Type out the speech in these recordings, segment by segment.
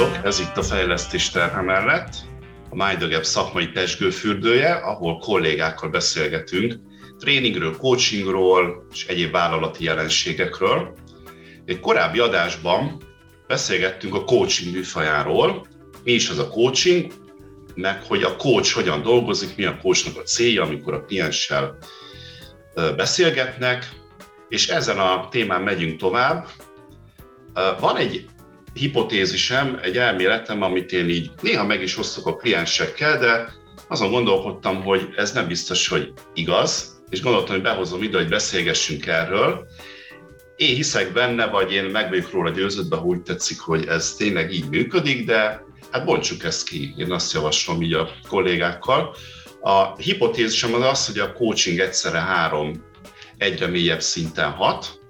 Sziasztok! Ez itt a Fejlesztés terhe mellett, a MindAgap szakmai pesgőfürdője, ahol kollégákkal beszélgetünk tréningről, coachingról és egyéb vállalati jelenségekről. Egy korábbi adásban beszélgettünk a coaching műfajáról, mi is az a coaching, meg hogy a coach hogyan dolgozik, mi a coachnak a célja, amikor a klienssel beszélgetnek, és ezen a témán megyünk tovább. Van egy hipotézisem, egy elméletem, amit én így néha meg is osztok a kliensekkel, de azon gondolkodtam, hogy ez nem biztos, hogy igaz, és gondoltam, hogy behozom ide, hogy beszélgessünk erről. Én hiszek benne, vagy én meg vagyok róla győződve, úgy tetszik, hogy ez tényleg így működik, de hát bontsuk ezt ki, én azt javaslom így a kollégákkal. A hipotézisem az az, hogy a coaching egyszerre három egyre mélyebb szinten hat.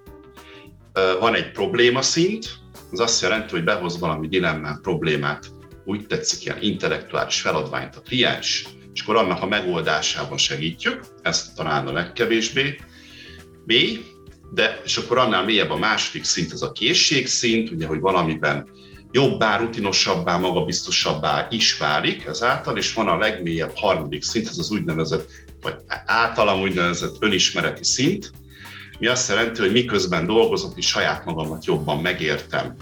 Van egy probléma szint, az azt jelenti, hogy behoz valami dilemmát, problémát, úgy tetszik, ilyen intellektuális feladványt a kliens, és akkor annak a megoldásában segítjük, ezt talán a legkevésbé. Mély, de és akkor annál mélyebb a második szint, az a készségszint, ugye, hogy valamiben jobbá, rutinosabbá, magabiztosabbá is válik ezáltal, és van a legmélyebb harmadik szint, ez az úgynevezett, vagy általam úgynevezett önismereti szint, mi azt jelenti, hogy miközben dolgozok, és saját magamat jobban megértem,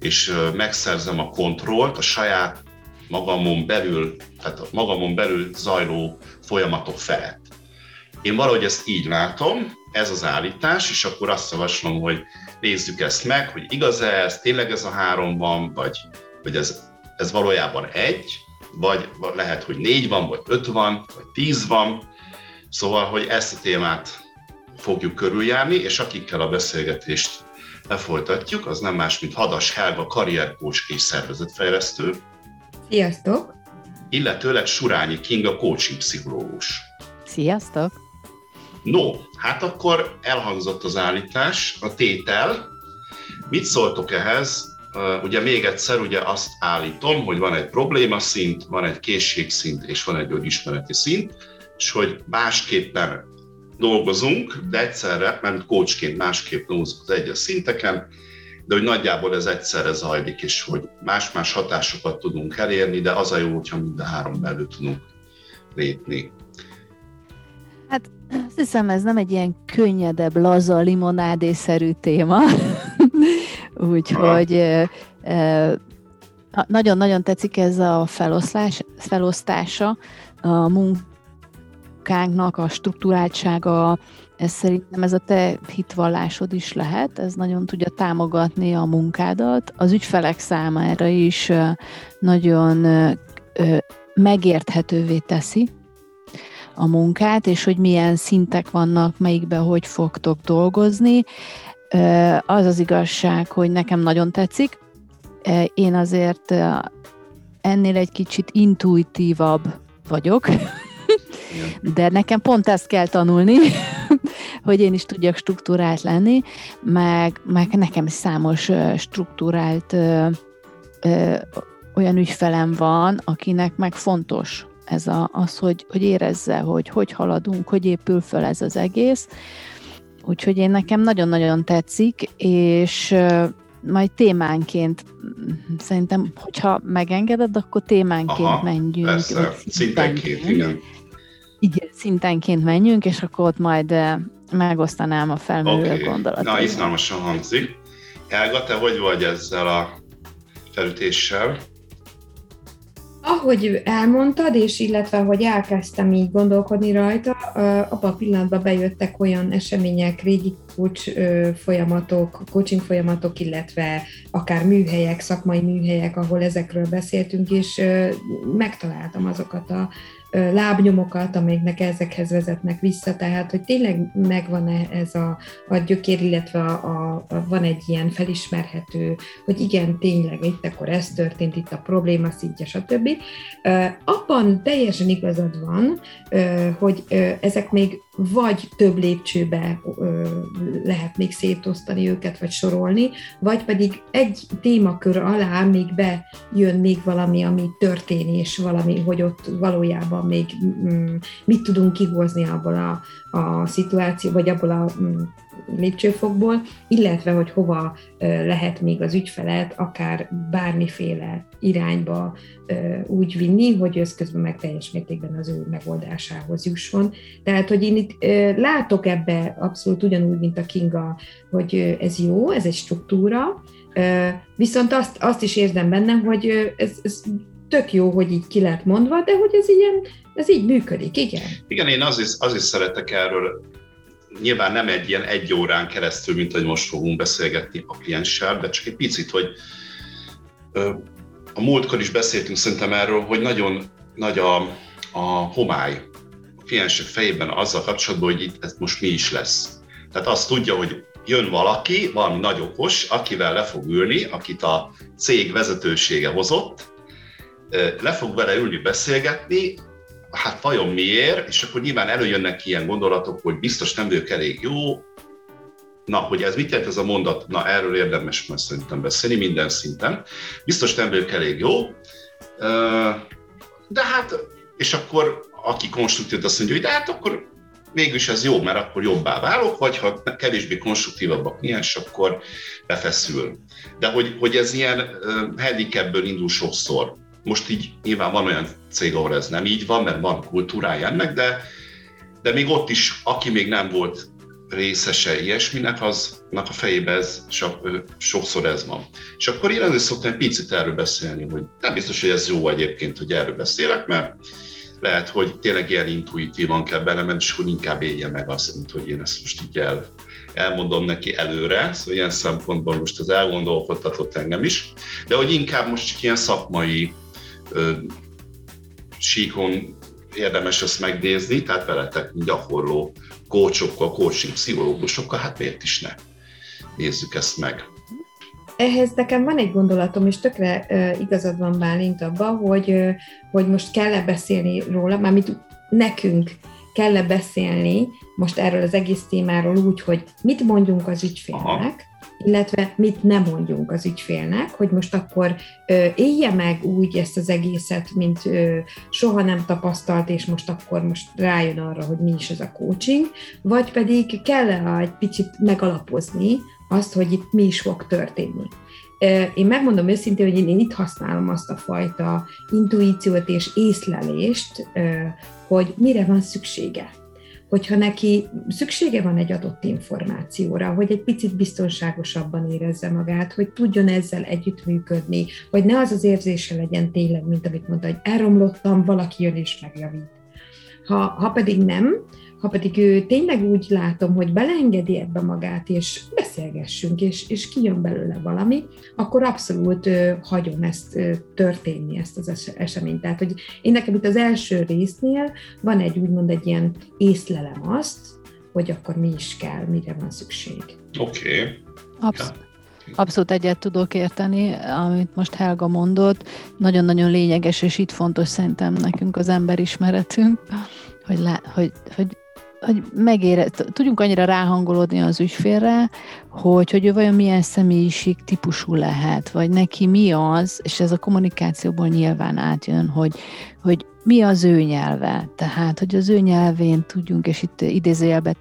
és megszerzem a kontrollt a saját magamon belül, tehát a magamon belül zajló folyamatok felett. Én valahogy ezt így látom, ez az állítás, és akkor azt javaslom, hogy nézzük ezt meg, hogy igaz-e ez, tényleg ez a három van, vagy, vagy ez, ez valójában egy, vagy lehet, hogy négy van, vagy öt van, vagy tíz van. Szóval, hogy ezt a témát fogjuk körüljárni, és akikkel a beszélgetést lefolytatjuk, az nem más, mint Hadas Helga, karrierkócs és szervezetfejlesztő. Sziasztok! Illetőleg Surányi Kinga, coaching pszichológus. Sziasztok! No, hát akkor elhangzott az állítás, a tétel. Mit szóltok ehhez? Ugye még egyszer ugye azt állítom, hogy van egy probléma szint, van egy készségszint és van egy önismereti szint, és hogy másképpen dolgozunk, de egyszerre, mert coachként másképp dolgozunk az egyes szinteken, de hogy nagyjából ez egyszerre zajlik, és hogy más-más hatásokat tudunk elérni, de az a jó, hogyha mind a három belül tudunk lépni. Hát azt hiszem, ez nem egy ilyen könnyedebb, laza, limonádészerű téma. Úgyhogy nagyon-nagyon tetszik ez a feloszlás, felosztása a munkánknak, a struktúráltsága, ez szerintem ez a te hitvallásod is lehet, ez nagyon tudja támogatni a munkádat. Az ügyfelek számára is nagyon megérthetővé teszi a munkát, és hogy milyen szintek vannak, melyikben hogy fogtok dolgozni. Az az igazság, hogy nekem nagyon tetszik. Én azért ennél egy kicsit intuitívabb vagyok, de nekem pont ezt kell tanulni, hogy én is tudjak struktúrált lenni, meg, meg nekem számos struktúrált ö, ö, olyan ügyfelem van, akinek meg fontos ez a, az, hogy, hogy érezze, hogy hogy haladunk, hogy épül föl ez az egész. Úgyhogy én nekem nagyon-nagyon tetszik, és majd témánként, szerintem, hogyha megengeded, akkor témánként Aha, menjünk. Persze, szintenként, igen. Igen, szintenként menjünk, és akkor ott majd megosztanám a felmerülő okay. gondolatot. Na, izgalmasan hangzik. Helga, te hogy vagy ezzel a felütéssel? Ahogy elmondtad, és illetve hogy elkezdtem így gondolkodni rajta, abban a pillanatban bejöttek olyan események, régi coach folyamatok, coaching folyamatok, illetve akár műhelyek, szakmai műhelyek, ahol ezekről beszéltünk, és megtaláltam azokat a lábnyomokat, amelyeknek ezekhez vezetnek vissza, tehát hogy tényleg megvan -e ez a, a gyökér, illetve a, a, van egy ilyen felismerhető, hogy igen, tényleg itt akkor ez történt, itt a probléma szintje, stb. Abban teljesen igazad van, hogy ezek még vagy több lépcsőbe lehet még szétosztani őket, vagy sorolni, vagy pedig egy témakör alá még bejön még valami, ami történés, valami, hogy ott valójában még mm, mit tudunk kihozni abból a, a szituáció, vagy abból a mm, lépcsőfokból, illetve hogy hova lehet még az ügyfelet akár bármiféle irányba úgy vinni, hogy ez közben meg teljes mértékben az ő megoldásához jusson. Tehát, hogy én itt látok ebbe abszolút ugyanúgy, mint a Kinga, hogy ez jó, ez egy struktúra, viszont azt, azt is érzem bennem, hogy ez, ez tök jó, hogy így ki lett mondva, de hogy ez ilyen, ez így működik, igen. Igen, én az is, szeretek erről nyilván nem egy ilyen egy órán keresztül, mint hogy most fogunk beszélgetni a klienssel, de csak egy picit, hogy a múltkor is beszéltünk szerintem erről, hogy nagyon nagy a, a homály a kliensek fejében azzal kapcsolatban, hogy itt ez most mi is lesz. Tehát azt tudja, hogy jön valaki, valami nagy okos, akivel le fog ülni, akit a cég vezetősége hozott, le fog vele ülni beszélgetni, hát vajon miért, és akkor nyilván előjönnek ilyen gondolatok, hogy biztos nem ők elég jó, Na, hogy ez mit jelent ez a mondat? Na, erről érdemes majd szerintem beszélni minden szinten. Biztos nem vagyok elég jó, de hát, és akkor aki konstruktív, azt mondja, hogy de hát akkor mégis ez jó, mert akkor jobbá válok, vagy ha kevésbé konstruktívabb a kliens, akkor befeszül. De hogy, hogy ez ilyen handicapből indul sokszor. Most így nyilván van olyan cég, ahol ez nem így van, mert van kultúrája ennek, de, de még ott is, aki még nem volt részese ilyesminek, aznak a fejében ez sokszor ez van. És akkor én először szoktam egy picit erről beszélni, hogy nem biztos, hogy ez jó egyébként, hogy erről beszélek, mert lehet, hogy tényleg ilyen intuitívan kell belemenni, és hogy inkább élje meg azt, mint hogy én ezt most így el, elmondom neki előre, szóval ilyen szempontból most az elgondolkodtatott engem is, de hogy inkább most csak ilyen szakmai síkon érdemes ezt megnézni, tehát veletek gyakorló kócsokkal, coaching pszichológusokkal, hát miért is ne? Nézzük ezt meg. Ehhez nekem van egy gondolatom, és tökre uh, igazad van Bálint abba, hogy, uh, hogy most kell-e beszélni róla, mármint nekünk kell-e beszélni most erről az egész témáról úgy, hogy mit mondjunk az ügyfélnek, Aha illetve mit nem mondjunk az ügyfélnek, hogy most akkor élje meg úgy ezt az egészet, mint soha nem tapasztalt, és most akkor most rájön arra, hogy mi is ez a coaching, vagy pedig kell -e egy picit megalapozni azt, hogy itt mi is fog történni. Én megmondom őszintén, hogy én itt használom azt a fajta intuíciót és észlelést, hogy mire van szüksége hogyha neki szüksége van egy adott információra, hogy egy picit biztonságosabban érezze magát, hogy tudjon ezzel együttműködni, hogy ne az az érzése legyen tényleg, mint amit mondta, hogy elromlottam, valaki jön és megjavít. Ha, ha pedig nem, ha pedig ő tényleg úgy látom, hogy beleengedi ebbe magát, és beszélgessünk, és, és kijön belőle valami, akkor abszolút ö, hagyom ezt ö, történni, ezt az eseményt. Tehát, hogy én nekem itt az első résznél van egy úgymond egy ilyen észlelem azt, hogy akkor mi is kell, mire van szükség. Oké. Okay. Abszolút. Abszolút egyet tudok érteni, amit most Helga mondott. Nagyon-nagyon lényeges, és itt fontos szerintem nekünk az emberismeretünk, hogy, lá, hogy, hogy hogy megére, tudjunk annyira ráhangolódni az ügyfélre, hogy, hogy ő vajon milyen személyiség típusú lehet, vagy neki mi az, és ez a kommunikációból nyilván átjön, hogy, hogy mi az ő nyelve. Tehát, hogy az ő nyelvén tudjunk, és itt idézőjelbe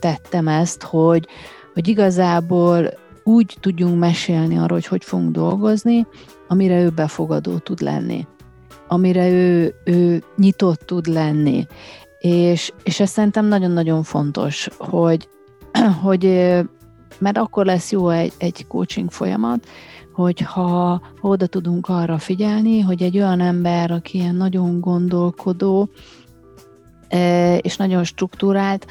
tettem ezt, hogy, hogy igazából úgy tudjunk mesélni arról, hogy hogy fogunk dolgozni, amire ő befogadó tud lenni amire ő, ő nyitott tud lenni. És, és ez szerintem nagyon-nagyon fontos, hogy, hogy mert akkor lesz jó egy, egy coaching folyamat, hogyha oda tudunk arra figyelni, hogy egy olyan ember, aki ilyen nagyon gondolkodó, és nagyon struktúrált,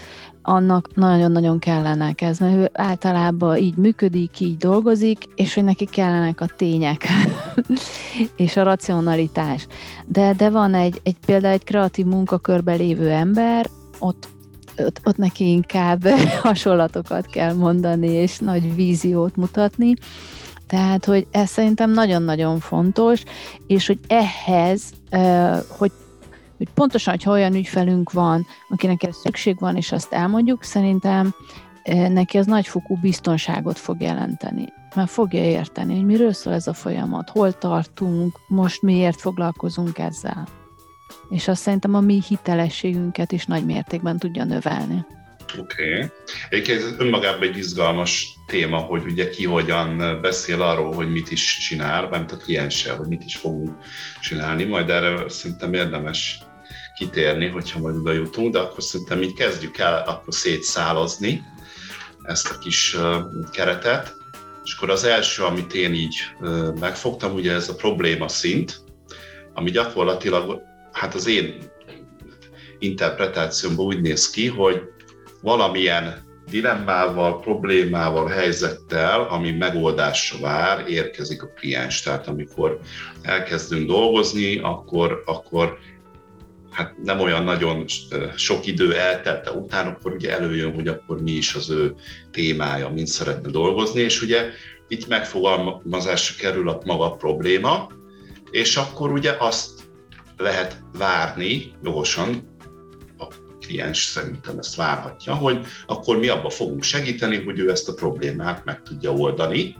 annak nagyon-nagyon kellene ez, mert ő általában így működik, így dolgozik, és hogy neki kellenek a tények és a racionalitás. De, de van egy, egy például egy kreatív munkakörben lévő ember, ott ott, ott neki inkább hasonlatokat kell mondani, és nagy víziót mutatni. Tehát, hogy ez szerintem nagyon-nagyon fontos, és hogy ehhez, hogy hogy pontosan, hogy olyan ügyfelünk van, akinek ez szükség van, és azt elmondjuk, szerintem neki ez nagyfokú biztonságot fog jelenteni. Mert fogja érteni, hogy miről szól ez a folyamat, hol tartunk, most miért foglalkozunk ezzel. És azt szerintem a mi hitelességünket is nagy mértékben tudja növelni. Oké. Okay. Egyébként ez önmagában egy izgalmas téma, hogy ugye ki hogyan beszél arról, hogy mit is csinál, mert a klienssel, hogy mit is fogunk csinálni, majd erre szerintem érdemes kitérni, hogyha majd oda jutunk, de akkor szerintem így kezdjük el akkor szétszálazni ezt a kis keretet. És akkor az első, amit én így megfogtam, ugye ez a probléma szint, ami gyakorlatilag, hát az én interpretációmban úgy néz ki, hogy valamilyen dilemmával, problémával, helyzettel, ami megoldásra vár, érkezik a kliens. Tehát amikor elkezdünk dolgozni, akkor, akkor hát nem olyan nagyon sok idő eltelte után, akkor ugye előjön, hogy akkor mi is az ő témája, mint szeretne dolgozni, és ugye itt megfogalmazásra kerül a maga probléma, és akkor ugye azt lehet várni jogosan, kliens szerintem ezt várhatja, hogy akkor mi abba fogunk segíteni, hogy ő ezt a problémát meg tudja oldani,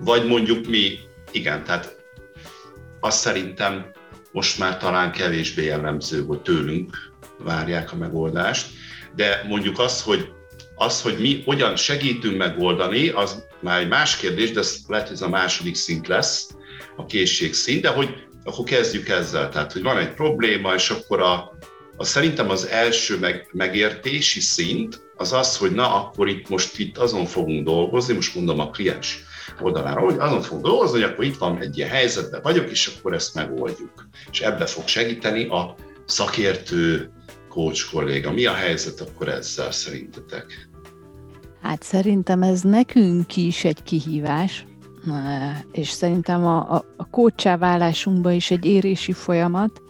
vagy mondjuk mi, igen, tehát azt szerintem most már talán kevésbé jellemző, hogy tőlünk várják a megoldást, de mondjuk az, hogy az, hogy mi hogyan segítünk megoldani, az már egy más kérdés, de ez lehet, hogy ez a második szint lesz, a készségszint, de hogy akkor kezdjük ezzel. Tehát, hogy van egy probléma, és akkor a, a szerintem az első meg, megértési szint az az, hogy na, akkor itt most itt azon fogunk dolgozni, most mondom a kliens oldalára, hogy azon fogunk dolgozni, hogy akkor itt van egy ilyen helyzetben vagyok, és akkor ezt megoldjuk. És ebbe fog segíteni a szakértő coach kolléga. Mi a helyzet akkor ezzel szerintetek? Hát szerintem ez nekünk is egy kihívás, és szerintem a, a, a coachá válásunkban is egy érési folyamat,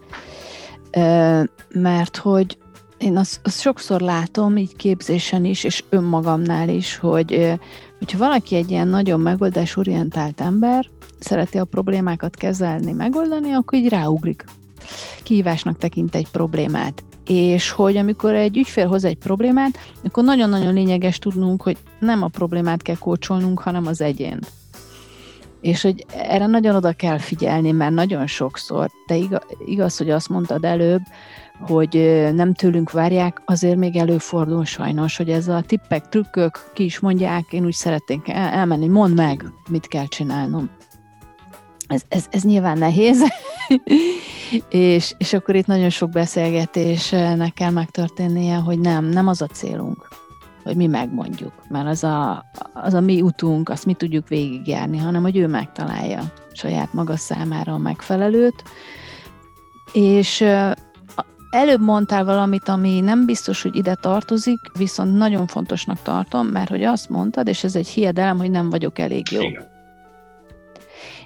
mert hogy én azt, azt sokszor látom, így képzésen is, és önmagamnál is, hogy hogyha valaki egy ilyen nagyon megoldásorientált ember, szereti a problémákat kezelni, megoldani, akkor így ráugrik. Kihívásnak tekint egy problémát. És hogy amikor egy ügyfél hoz egy problémát, akkor nagyon-nagyon lényeges tudnunk, hogy nem a problémát kell kócsolnunk, hanem az egyént. És hogy erre nagyon oda kell figyelni, mert nagyon sokszor, de igaz, igaz hogy azt mondtad előbb, hogy nem tőlünk várják, azért még előfordul sajnos, hogy ez a tippek, trükkök ki is mondják, én úgy szeretnék elmenni, mondd meg, mit kell csinálnom. Ez, ez, ez nyilván nehéz, és, és akkor itt nagyon sok beszélgetésnek kell megtörténnie, hogy nem, nem az a célunk, hogy mi megmondjuk, mert az a, az a mi utunk, azt mi tudjuk végigjárni, hanem hogy ő megtalálja saját maga számára a megfelelőt, és Előbb mondtál valamit, ami nem biztos, hogy ide tartozik, viszont nagyon fontosnak tartom, mert hogy azt mondtad, és ez egy hiedelem, hogy nem vagyok elég jó. Igen.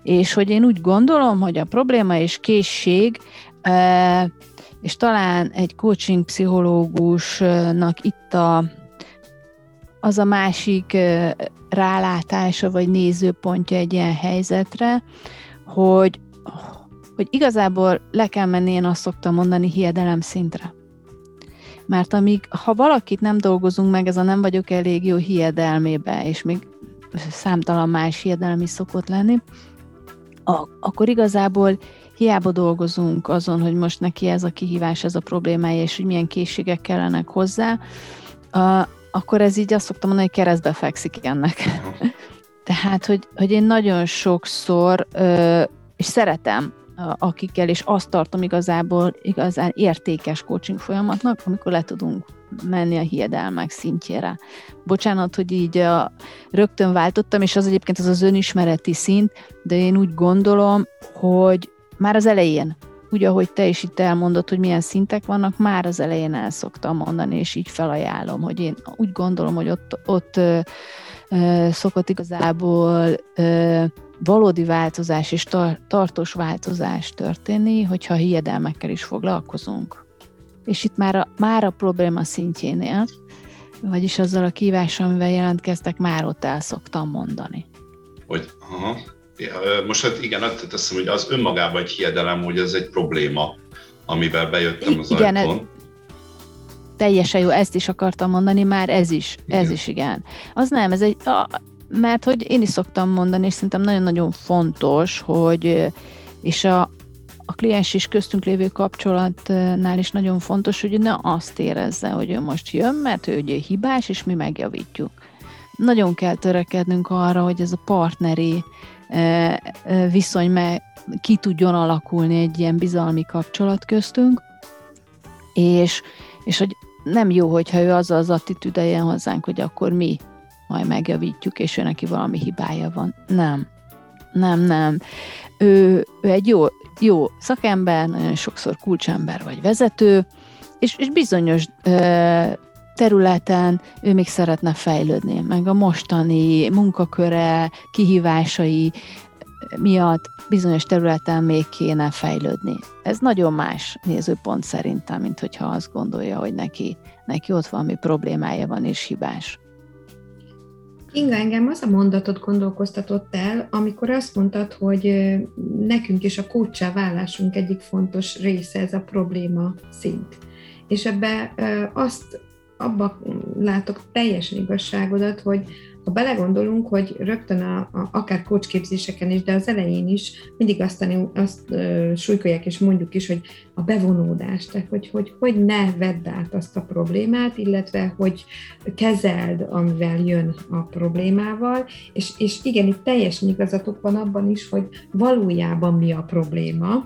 És hogy én úgy gondolom, hogy a probléma és készség, és talán egy coaching pszichológusnak itt a, az a másik rálátása vagy nézőpontja egy ilyen helyzetre, hogy hogy igazából le kell menni, én azt szoktam mondani, hiedelem szintre. Mert amíg, ha valakit nem dolgozunk meg, ez a nem vagyok elég jó hiedelmébe, és még számtalan más hiedelem is szokott lenni, akkor igazából hiába dolgozunk azon, hogy most neki ez a kihívás, ez a problémája, és hogy milyen készségek kellenek hozzá, akkor ez így azt szoktam mondani, hogy keresztbe fekszik ennek. Tehát, hogy, hogy én nagyon sokszor, és szeretem akikkel, és azt tartom igazából igazán értékes coaching folyamatnak, amikor le tudunk menni a hiedelmek szintjére. Bocsánat, hogy így a, rögtön váltottam, és az egyébként az az önismereti szint, de én úgy gondolom, hogy már az elején, úgy, ahogy te is itt elmondod, hogy milyen szintek vannak, már az elején el szoktam mondani, és így felajánlom, hogy én úgy gondolom, hogy ott, ott szokott igazából valódi változás és tar- tartós változás történni, hogyha hiedelmekkel is foglalkozunk. És itt már a, már a probléma szintjénél, vagyis azzal a kívással, amivel jelentkeztek, már ott el szoktam mondani. Hogy, aha. Most hát igen, azt teszem, hogy az önmagában egy hiedelem, hogy ez egy probléma amivel bejöttem az igen, ajtón. Teljesen jó, ezt is akartam mondani, már ez is, igen. ez is igen. Az nem, ez egy, a, mert hogy én is szoktam mondani, és szerintem nagyon-nagyon fontos, hogy és a, a kliens is köztünk lévő kapcsolatnál is nagyon fontos, hogy ne azt érezze, hogy ő most jön, mert ő ugye hibás, és mi megjavítjuk. Nagyon kell törekednünk arra, hogy ez a partneri viszony meg ki tudjon alakulni egy ilyen bizalmi kapcsolat köztünk, és, és hogy nem jó, hogyha ő azzal az attitűde jön hozzánk, hogy akkor mi majd megjavítjuk, és ő neki valami hibája van. Nem. Nem, nem. Ő, ő egy jó, jó szakember, nagyon sokszor kulcsember vagy vezető, és, és bizonyos ö, területen ő még szeretne fejlődni, meg a mostani munkaköre, kihívásai miatt bizonyos területen még kéne fejlődni. Ez nagyon más nézőpont szerintem, mint hogyha azt gondolja, hogy neki, neki ott valami problémája van és hibás. Inga, engem az a mondatot gondolkoztatott el, amikor azt mondtad, hogy nekünk is a kócsá válásunk egyik fontos része ez a probléma szint. És ebbe azt abba látok teljesen igazságodat, hogy ha belegondolunk, hogy rögtön a, a, akár kócsképzéseken is, de az elején is mindig azt, azt ö, súlykolják és mondjuk is, hogy a bevonódás, tehát hogy, hogy hogy ne vedd át azt a problémát, illetve hogy kezeld, amivel jön a problémával, és, és igen, itt teljesen igazatok van abban is, hogy valójában mi a probléma,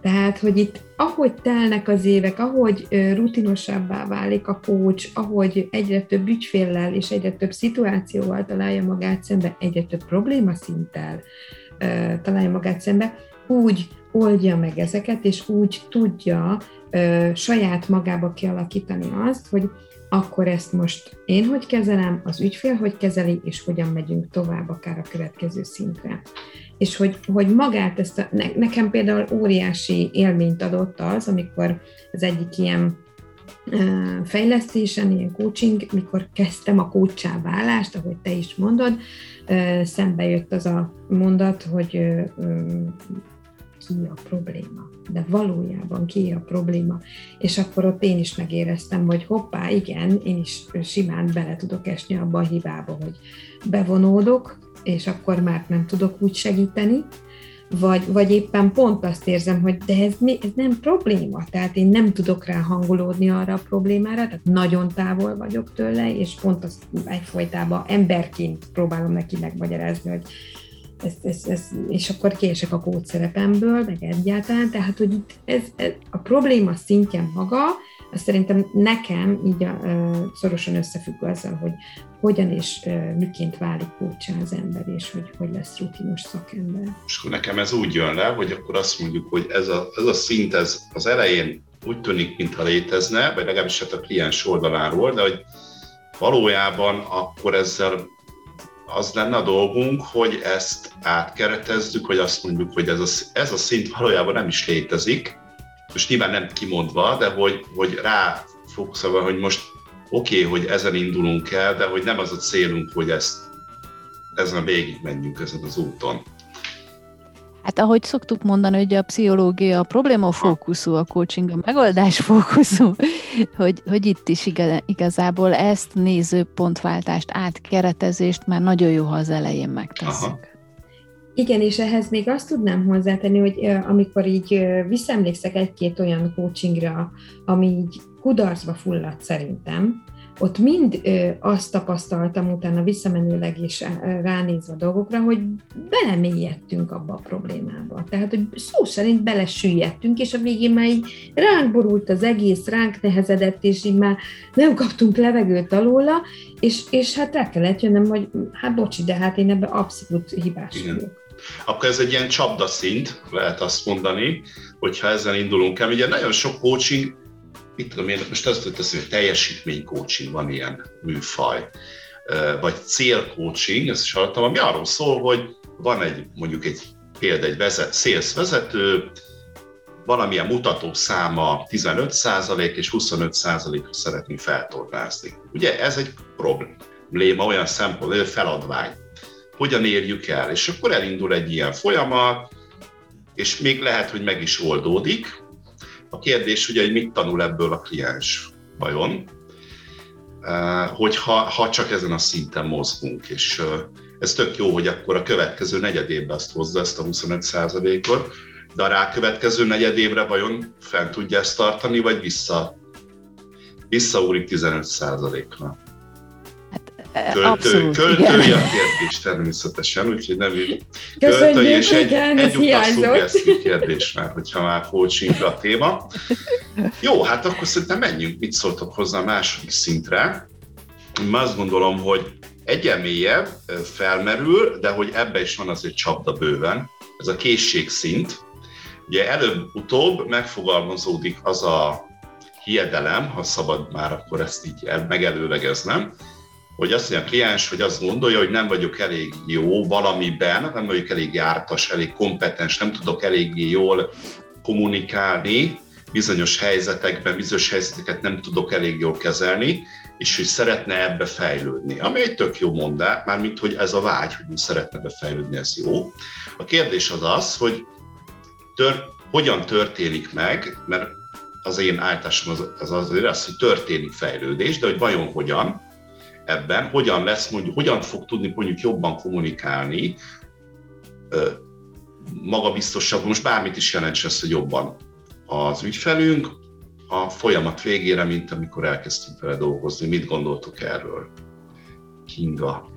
tehát, hogy itt ahogy telnek az évek, ahogy rutinosabbá válik a kócs, ahogy egyre több ügyféllel és egyre több szituációval találja magát szembe, egyre több probléma szinttel találja magát szembe, úgy oldja meg ezeket, és úgy tudja saját magába kialakítani azt, hogy akkor ezt most én hogy kezelem, az ügyfél hogy kezeli, és hogyan megyünk tovább akár a következő szintre és hogy, hogy magát ezt a, ne, nekem például óriási élményt adott az, amikor az egyik ilyen fejlesztésen, ilyen coaching, mikor kezdtem a coachá válást, ahogy te is mondod, szembe jött az a mondat, hogy ki a probléma, de valójában ki a probléma. És akkor ott én is megéreztem, hogy hoppá, igen, én is simán bele tudok esni abba a hibába, hogy bevonódok, és akkor már nem tudok úgy segíteni, vagy, vagy éppen pont azt érzem, hogy de ez, mi, ez nem probléma, tehát én nem tudok rá hangolódni arra a problémára, tehát nagyon távol vagyok tőle, és pont azt egyfolytában emberként próbálom neki megmagyarázni, hogy ez, ez, ez, és akkor kiesek a kódszerepemből, meg egyáltalán, tehát hogy itt ez, ez, a probléma szintje maga, az szerintem nekem így a, szorosan összefügg azzal, hogy hogyan és miként válik kulcsá az ember, és hogy hogy lesz rutinos szakember. És akkor nekem ez úgy jön le, hogy akkor azt mondjuk, hogy ez a, ez a szint ez az elején úgy tűnik, mintha létezne, vagy legalábbis hát a kliens oldaláról, de hogy valójában akkor ezzel az lenne a dolgunk, hogy ezt átkeretezzük, hogy azt mondjuk, hogy ez a, ez a szint valójában nem is létezik, most nyilván nem kimondva, de hogy, hogy rá fókuszolva, hogy most oké, okay, hogy ezen indulunk el, de hogy nem az a célunk, hogy ezt ezen végig menjünk ezen az úton. Hát ahogy szoktuk mondani, hogy a pszichológia a probléma fókuszú, a coaching a megoldás fókuszú, hogy, hogy itt is igazából ezt nézőpontváltást, átkeretezést már nagyon jó, ha az elején megteszünk. Igen, és ehhez még azt tudnám hozzátenni, hogy amikor így visszaemlékszek egy-két olyan coachingra, ami így kudarcba fulladt szerintem, ott mind azt tapasztaltam utána visszamenőleg is ránézve a dolgokra, hogy belemélyedtünk abba a problémába. Tehát, hogy szó szerint belesüllyedtünk, és a végén már így ránk borult az egész, ránk nehezedett, és így már nem kaptunk levegőt alóla, és, és hát rá kellett jönnöm, hogy hát bocsi, de hát én ebben abszolút hibás vagyok akkor ez egy ilyen csapdaszint, lehet azt mondani, hogyha ezzel indulunk el. Ugye nagyon sok coaching, mit tudom én, most azt teszem, hogy teljesítmény coaching van ilyen műfaj, vagy célcoaching, ezt is hallottam, ami arról szól, hogy van egy, mondjuk egy példa, egy vezet, sales vezető, valamilyen mutató száma 15% és 25%-ra szeretné feltornázni. Ugye ez egy probléma olyan szempont, hogy feladvány hogyan érjük el. És akkor elindul egy ilyen folyamat, és még lehet, hogy meg is oldódik, A kérdés ugye, hogy mit tanul ebből a kliens vajon, hogyha ha csak ezen a szinten mozgunk, és ez tök jó, hogy akkor a következő negyed évben azt hozza ezt a 25 ot de a rákövetkező negyed évre vajon fent tudja ezt tartani, vagy vissza, visszaúrik 15 ra Költő, Abszolút, költői igen. a kérdés természetesen, úgyhogy nem így költői, és egy, egyúttal szuggesztív kérdés már, hogyha már coaching a téma. Jó, hát akkor szerintem menjünk, mit szóltok hozzá a második szintre. Én azt gondolom, hogy egyen mélyebb felmerül, de hogy ebbe is van azért csapda bőven, ez a készségszint. Ugye előbb-utóbb megfogalmazódik az a hiedelem, ha szabad már akkor ezt így megelőlegeznem, hogy azt mondja a kliens, hogy azt gondolja, hogy nem vagyok elég jó valamiben, nem vagyok elég jártas, elég kompetens, nem tudok eléggé jól kommunikálni, bizonyos helyzetekben, bizonyos helyzeteket nem tudok elég jól kezelni, és hogy szeretne ebbe fejlődni. Ami egy tök jó mondás, mármint, hogy ez a vágy, hogy szeretne ebbe fejlődni, ez jó. A kérdés az az, hogy tör, hogyan történik meg, mert az én állításom az, az azért az, hogy történik fejlődés, de hogy vajon hogyan, ebben, hogyan lesz, mondjuk, hogyan fog tudni mondjuk jobban kommunikálni, magabiztosabb, most bármit is jelents ez, hogy jobban az ügyfelünk a folyamat végére, mint amikor elkezdtünk vele dolgozni. Mit gondoltok erről? Kinga.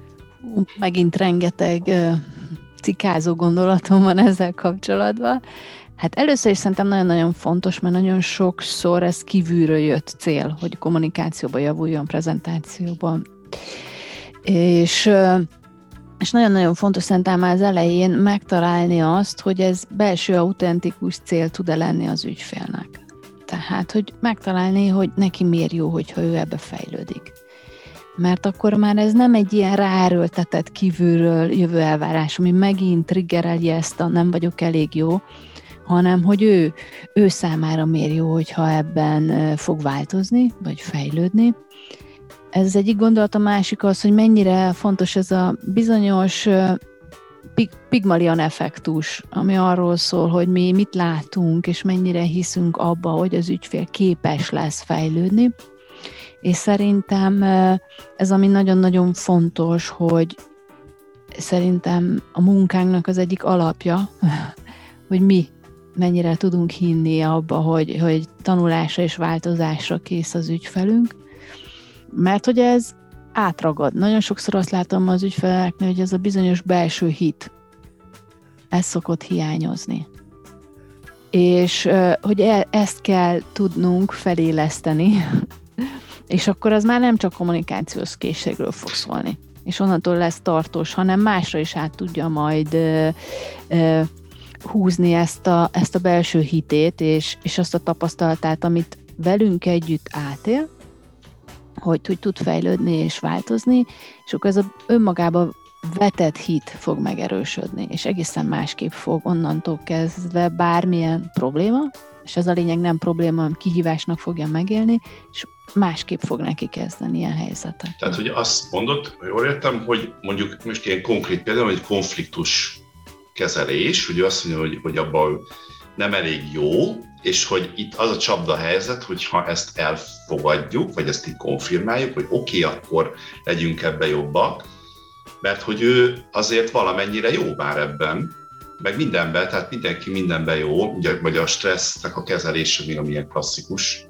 Megint rengeteg cikázó gondolatom van ezzel kapcsolatban. Hát először is szerintem nagyon-nagyon fontos, mert nagyon sokszor ez kívülről jött cél, hogy kommunikációban javuljon, prezentációban, és, és nagyon-nagyon fontos szerintem már az elején megtalálni azt, hogy ez belső autentikus cél tud-e lenni az ügyfélnek. Tehát, hogy megtalálni, hogy neki miért jó, hogyha ő ebbe fejlődik. Mert akkor már ez nem egy ilyen ráerőltetett kívülről jövő elvárás, ami megint triggerelje ezt a nem vagyok elég jó, hanem hogy ő, ő számára miért jó, hogyha ebben fog változni, vagy fejlődni, ez az egyik gondolat, a másik az, hogy mennyire fontos ez a bizonyos Pigmalion effektus, ami arról szól, hogy mi mit látunk, és mennyire hiszünk abba, hogy az ügyfél képes lesz fejlődni. És szerintem ez, ami nagyon-nagyon fontos, hogy szerintem a munkánknak az egyik alapja, hogy mi mennyire tudunk hinni abba, hogy, hogy tanulásra és változásra kész az ügyfelünk, mert hogy ez átragad. Nagyon sokszor azt látom az ügyfeleknél, hogy ez a bizonyos belső hit, ez szokott hiányozni. És hogy e, ezt kell tudnunk feléleszteni, és akkor az már nem csak kommunikációs készségről fog szólni, és onnantól lesz tartós, hanem másra is át tudja majd ö, ö, húzni ezt a, ezt a belső hitét, és, és azt a tapasztalatát, amit velünk együtt átél, hogy, hogy tud fejlődni és változni, és akkor ez a önmagában vetett hit fog megerősödni, és egészen másképp fog onnantól kezdve bármilyen probléma, és ez a lényeg nem probléma, hanem kihívásnak fogja megélni, és másképp fog neki kezdeni ilyen helyzetet. Tehát, hogy azt mondod, jól értem, hogy mondjuk most ilyen konkrét például, hogy konfliktus kezelés, hogy azt mondja, hogy, hogy abban nem elég jó, és hogy itt az a csapda helyzet, hogy ha ezt elfogadjuk, vagy ezt így konfirmáljuk, hogy oké, okay, akkor legyünk ebbe jobbak, mert hogy ő azért valamennyire jó már ebben, meg mindenben, tehát mindenki mindenben jó, ugye, vagy a stressznek a kezelése még amilyen klasszikus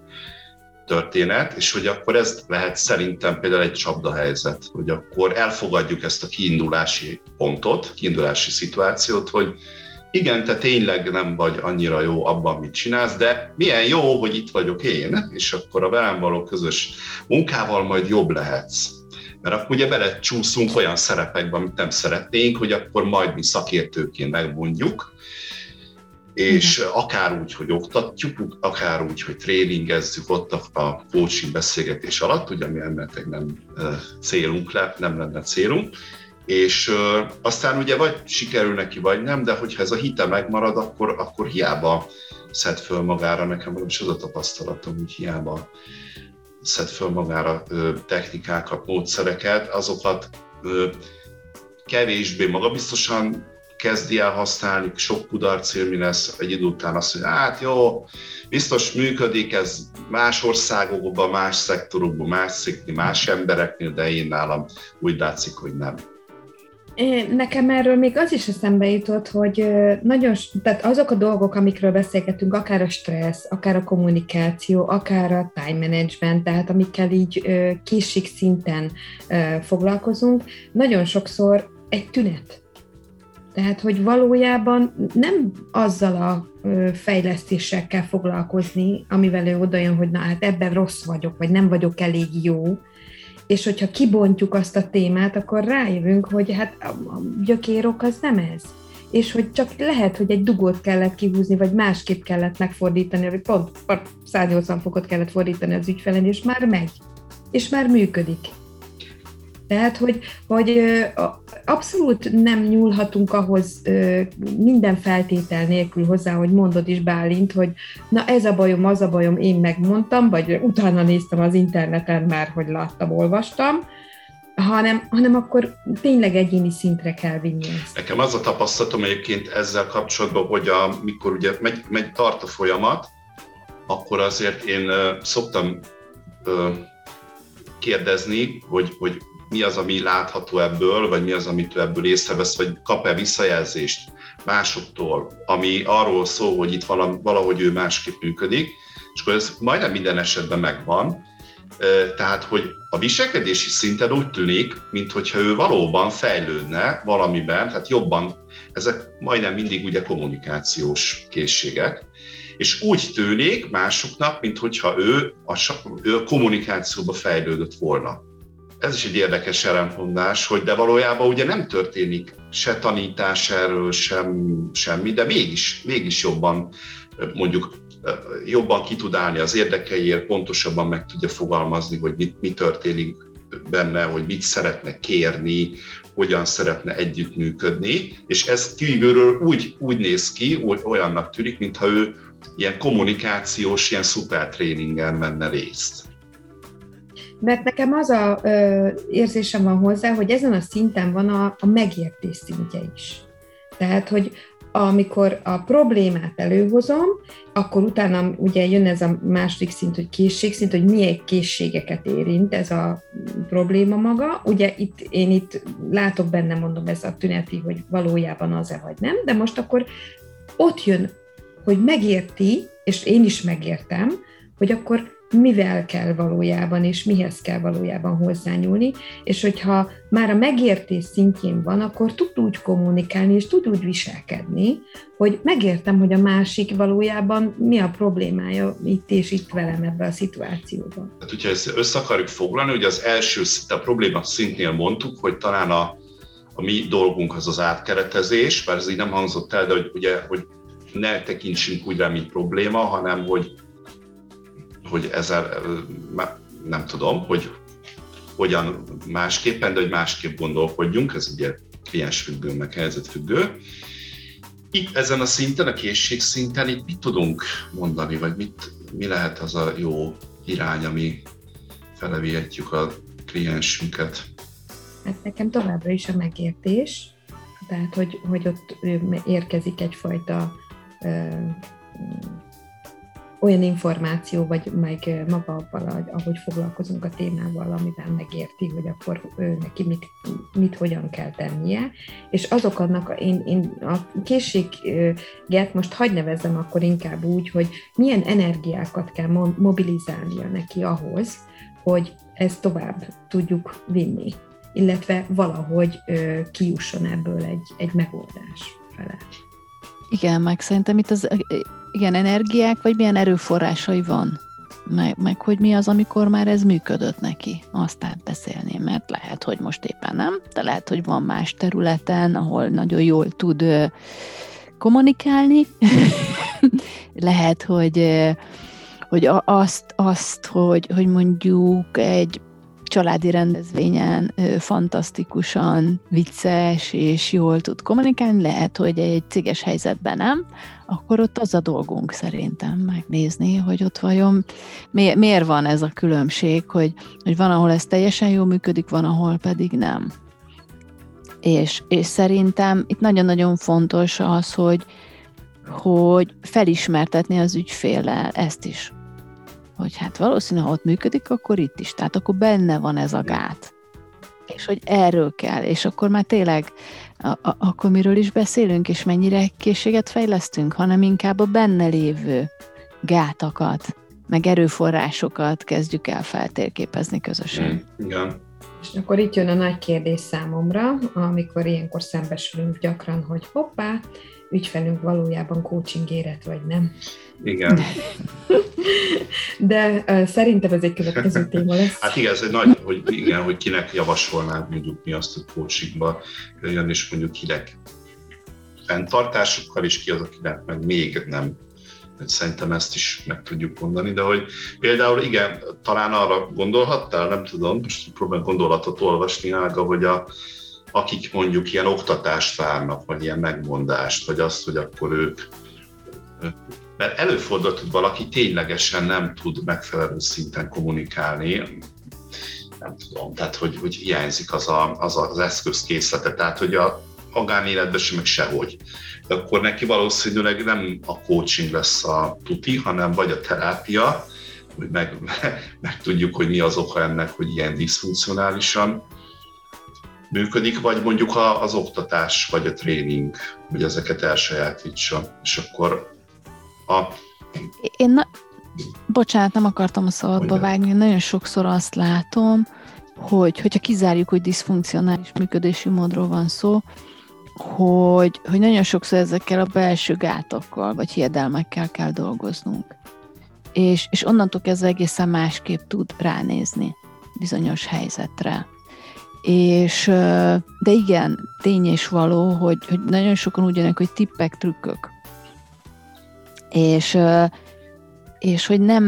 történet, és hogy akkor ez lehet szerintem például egy csapda helyzet, hogy akkor elfogadjuk ezt a kiindulási pontot, kiindulási szituációt, hogy igen, te tényleg nem vagy annyira jó abban, amit csinálsz, de milyen jó, hogy itt vagyok én, és akkor a velem való közös munkával majd jobb lehetsz. Mert akkor ugye belecsúszunk olyan szerepekbe, amit nem szeretnénk, hogy akkor majd mi szakértőként megmondjuk, és akár úgy, hogy oktatjuk, akár úgy, hogy tréningezzük ott a, coaching beszélgetés alatt, ugye mi ennek nem célunk nem lenne célunk, és ö, aztán ugye vagy sikerül neki, vagy nem, de hogyha ez a hite megmarad, akkor, akkor hiába szed föl magára, nekem is az a tapasztalatom, hogy hiába szed föl magára ö, technikákat, módszereket, azokat ö, kevésbé magabiztosan kezdi el használni, sok kudarc élmény lesz, egy idő után azt mondja, hát jó, biztos működik ez más országokban, más szektorokban, más szikni, más embereknél, de én nálam úgy látszik, hogy nem. Nekem erről még az is eszembe jutott, hogy nagyon, tehát azok a dolgok, amikről beszélgetünk, akár a stressz, akár a kommunikáció, akár a time management, tehát amikkel így készség szinten foglalkozunk, nagyon sokszor egy tünet. Tehát, hogy valójában nem azzal a fejlesztéssel kell foglalkozni, amivel ő odajön, hogy na hát ebben rossz vagyok, vagy nem vagyok elég jó, és hogyha kibontjuk azt a témát, akkor rájövünk, hogy hát a gyökérok az nem ez. És hogy csak lehet, hogy egy dugót kellett kihúzni, vagy másképp kellett megfordítani, vagy pont 180 fokot kellett fordítani az ügyfelen, és már megy. És már működik. Tehát, hogy, hogy abszolút nem nyúlhatunk ahhoz minden feltétel nélkül hozzá, hogy mondod is Bálint, hogy na ez a bajom, az a bajom, én megmondtam, vagy utána néztem az interneten már, hogy láttam, olvastam, hanem, hanem akkor tényleg egyéni szintre kell vinni ezt. Nekem az a tapasztalatom egyébként ezzel kapcsolatban, hogy amikor ugye megy, megy tart a folyamat, akkor azért én szoktam kérdezni, hogy, hogy mi az, ami látható ebből, vagy mi az, amit ő ebből észrevesz, vagy kap-e visszajelzést másoktól, ami arról szól, hogy itt valahogy ő másképp működik, és akkor ez majdnem minden esetben megvan, tehát, hogy a viselkedési szinten úgy tűnik, mintha ő valóban fejlődne valamiben, tehát jobban, ezek majdnem mindig ugye kommunikációs készségek, és úgy tűnik másoknak, mintha ő a, ő a kommunikációba fejlődött volna ez is egy érdekes ellentmondás, hogy de valójában ugye nem történik se tanítás erről, sem, semmi, de mégis, mégis jobban mondjuk jobban ki tud állni az érdekeiért, pontosabban meg tudja fogalmazni, hogy mit, mi történik benne, hogy mit szeretne kérni, hogyan szeretne együttműködni, és ez kívülről úgy, úgy néz ki, olyannak tűnik, mintha ő ilyen kommunikációs, ilyen szupertréningen menne részt. Mert nekem az a ö, érzésem van hozzá, hogy ezen a szinten van a, a megértés szintje is. Tehát, hogy amikor a problémát előhozom, akkor utána ugye jön ez a második szint, hogy készségszint, hogy milyen készségeket érint ez a probléma maga. Ugye itt én itt látok benne, mondom, ez a tüneti, hogy valójában az-e vagy nem, de most akkor ott jön, hogy megérti, és én is megértem, hogy akkor mivel kell valójában, és mihez kell valójában hozzányúlni, és hogyha már a megértés szintjén van, akkor tud úgy kommunikálni, és tud úgy viselkedni, hogy megértem, hogy a másik valójában mi a problémája itt és itt velem ebbe a szituációban. Hát, hogyha ezt össze akarjuk foglalni, hogy az első a probléma szintnél mondtuk, hogy talán a, a mi dolgunk az az átkeretezés, bár ez így nem hangzott el, de hogy, ugye, hogy ne tekintsünk úgy rá, mint probléma, hanem hogy hogy ezzel nem tudom, hogy hogyan másképpen, de hogy másképp gondolkodjunk, ez ugye kliensfüggő, meg helyzetfüggő. Itt ezen a szinten, a készség szinten itt mit tudunk mondani, vagy mit, mi lehet az a jó irány, ami felevihetjük a kliensünket? Hát nekem továbbra is a megértés, tehát hogy, hogy ott érkezik egyfajta olyan információ, vagy meg maga abban, ahogy foglalkozunk a témával, amivel megérti, hogy akkor ő neki mit, mit hogyan kell tennie, és azok annak, én, én a készséget most hagy nevezzem akkor inkább úgy, hogy milyen energiákat kell mobilizálnia neki ahhoz, hogy ezt tovább tudjuk vinni, illetve valahogy kiusson ebből egy, egy megoldás fele. Igen, meg szerintem itt az igen, energiák, vagy milyen erőforrásai van, meg, meg hogy mi az, amikor már ez működött neki, azt átbeszélni, mert lehet, hogy most éppen nem, de lehet, hogy van más területen, ahol nagyon jól tud kommunikálni, lehet, hogy hogy azt, azt hogy, hogy mondjuk egy családi rendezvényen fantasztikusan vicces és jól tud kommunikálni, lehet, hogy egy céges helyzetben nem, akkor ott az a dolgunk szerintem megnézni, hogy ott vajon mi, miért van ez a különbség, hogy, hogy van, ahol ez teljesen jól működik, van, ahol pedig nem. És, és szerintem itt nagyon-nagyon fontos az, hogy, hogy felismertetni az ügyféllel ezt is. Hogy hát valószínűleg, ha ott működik, akkor itt is. Tehát akkor benne van ez a gát. És hogy erről kell. És akkor már tényleg, a, a, akkor miről is beszélünk, és mennyire készséget fejlesztünk, hanem inkább a benne lévő gátakat, meg erőforrásokat kezdjük el feltérképezni közösen. Igen. És akkor itt jön a nagy kérdés számomra, amikor ilyenkor szembesülünk gyakran, hogy hoppá, ügyfelünk valójában coaching érett, vagy nem. Igen. De uh, szerintem ez egy következő téma lesz. Hát igen, ez egy nagy, hogy igen, hogy kinek javasolnád mondjuk mi azt, hogy coachingba jön, és mondjuk kinek fenntartásokkal, és ki az, akinek meg még nem Szerintem ezt is meg tudjuk mondani, de hogy például igen, talán arra gondolhattál, nem tudom, most próbálom gondolatot olvasni, Ága, hogy a, akik mondjuk ilyen oktatást várnak, vagy ilyen megmondást, vagy azt, hogy akkor ők mert előfordult, hogy valaki ténylegesen nem tud megfelelő szinten kommunikálni, nem tudom, tehát hogy, hogy hiányzik az, a, az, az eszközkészlete, tehát hogy a magánéletben sem, meg sehogy. Akkor neki valószínűleg nem a coaching lesz a tuti, hanem vagy a terápia, hogy meg, meg tudjuk, hogy mi az oka ennek, hogy ilyen diszfunkcionálisan működik, vagy mondjuk az oktatás, vagy a tréning, hogy ezeket elsajátítsa. És akkor a... Én na... Bocsánat, nem akartam a szabadba vágni, nagyon sokszor azt látom, hogy hogyha kizárjuk, hogy diszfunkcionális működési módról van szó, hogy, hogy nagyon sokszor ezekkel a belső gátokkal, vagy hiedelmekkel kell dolgoznunk. És, és onnantól kezdve egészen másképp tud ránézni bizonyos helyzetre. És, de igen, tény és való, hogy, hogy nagyon sokan úgy jönnek, hogy tippek, trükkök. És, és hogy nem,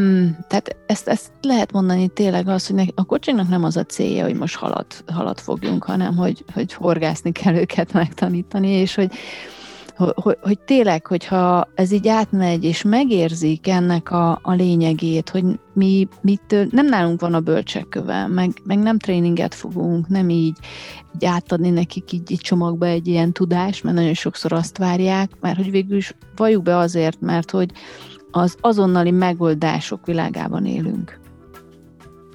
tehát ezt, ezt lehet mondani tényleg az, hogy a kocsinak nem az a célja, hogy most halat, halat fogjunk, hanem hogy, hogy horgászni kell őket megtanítani, és hogy, hogy, hogy tényleg, hogyha ez így átmegy, és megérzik ennek a, a lényegét, hogy mi mit, nem nálunk van a bölcsekköve, meg, meg nem tréninget fogunk, nem így, így átadni nekik így, így csomagba egy ilyen tudást, mert nagyon sokszor azt várják, mert hogy végül is valljuk be azért, mert hogy az azonnali megoldások világában élünk.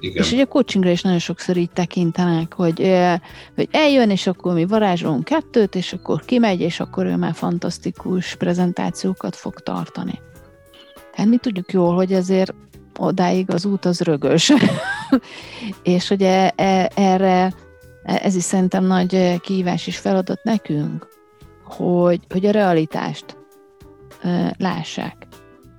Igen. És ugye a coachingra is nagyon sokszor így tekintenek, hogy, hogy eljön, és akkor mi varázsolunk kettőt, és akkor kimegy, és akkor ő már fantasztikus prezentációkat fog tartani. Hát mi tudjuk jól, hogy ezért odáig az út az rögös. és ugye e, erre, ez is szerintem nagy kihívás és feladat nekünk, hogy, hogy a realitást lássák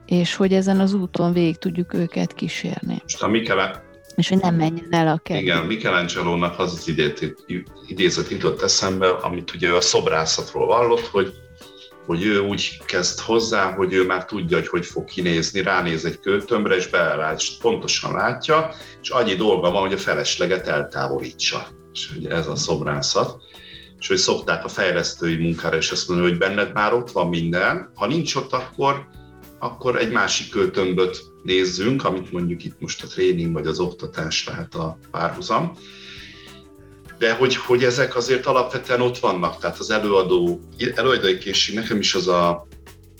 és hogy ezen az úton végig tudjuk őket kísérni. Most a Michele... És hogy nem menjen el a kedv. Igen, michelangelo az az idézet jutott eszembe, amit ugye a szobrászatról vallott, hogy hogy ő úgy kezd hozzá, hogy ő már tudja, hogy hogy fog kinézni, ránéz egy költömbre, és beállás, és pontosan látja, és annyi dolga van, hogy a felesleget eltávolítsa. És ugye ez a szobrászat. És hogy szokták a fejlesztői munkára is azt mondani, hogy benned már ott van minden, ha nincs ott, akkor akkor egy másik költömböt nézzünk, amit mondjuk itt most a tréning vagy az oktatás lehet a párhuzam. De hogy, hogy ezek azért alapvetően ott vannak, tehát az előadó, előadói készség nekem is az a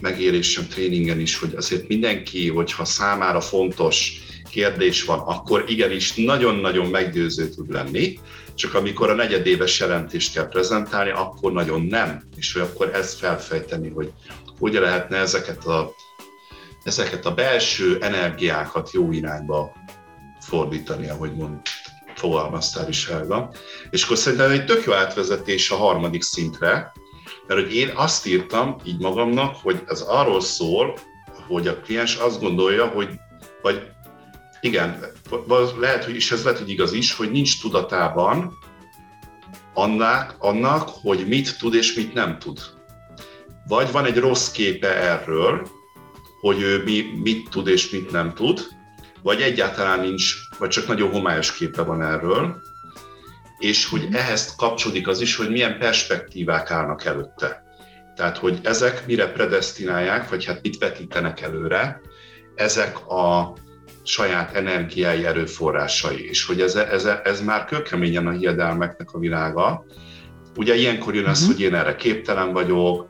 megérésem tréningen is, hogy azért mindenki, hogyha számára fontos kérdés van, akkor igenis nagyon-nagyon meggyőző tud lenni, csak amikor a negyedéves jelentést kell prezentálni, akkor nagyon nem. És hogy akkor ezt felfejteni, hogy hogy lehetne ezeket a ezeket a belső energiákat jó irányba fordítani, ahogy mond, fogalmaztál is Helga. És akkor szerintem egy tök jó átvezetés a harmadik szintre, mert hogy én azt írtam így magamnak, hogy ez arról szól, hogy a kliens azt gondolja, hogy, vagy igen, lehet, hogy is ez lehet, hogy igaz is, hogy nincs tudatában annak, annak, hogy mit tud és mit nem tud. Vagy van egy rossz képe erről, hogy ő mi, mit tud és mit nem tud, vagy egyáltalán nincs, vagy csak nagyon homályos képe van erről, és hogy mhm. ehhez kapcsolódik az is, hogy milyen perspektívák állnak előtte. Tehát, hogy ezek mire predestinálják, vagy hát mit vetítenek előre, ezek a saját energiái, erőforrásai, és hogy ez, ez, ez már kőkeményen a hiedelmeknek a világa, Ugye ilyenkor jön az, uh-huh. hogy én erre képtelen vagyok,